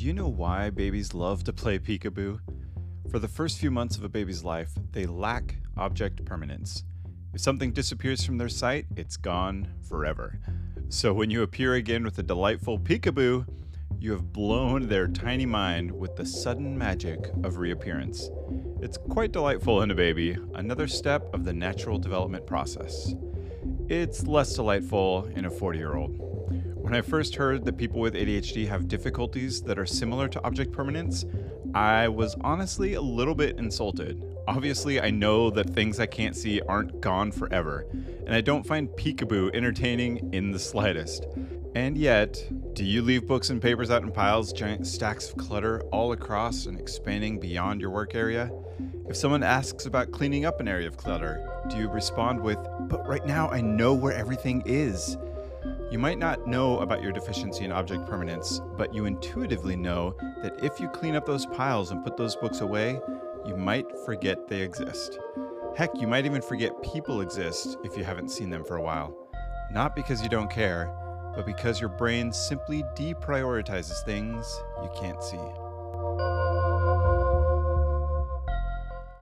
Do you know why babies love to play peekaboo? For the first few months of a baby's life, they lack object permanence. If something disappears from their sight, it's gone forever. So when you appear again with a delightful peekaboo, you have blown their tiny mind with the sudden magic of reappearance. It's quite delightful in a baby, another step of the natural development process. It's less delightful in a 40 year old. When I first heard that people with ADHD have difficulties that are similar to object permanence, I was honestly a little bit insulted. Obviously, I know that things I can't see aren't gone forever, and I don't find peekaboo entertaining in the slightest. And yet, do you leave books and papers out in piles, giant stacks of clutter all across and expanding beyond your work area? If someone asks about cleaning up an area of clutter, do you respond with, But right now I know where everything is? You might not know about your deficiency in object permanence, but you intuitively know that if you clean up those piles and put those books away, you might forget they exist. Heck, you might even forget people exist if you haven't seen them for a while. Not because you don't care, but because your brain simply deprioritizes things you can't see.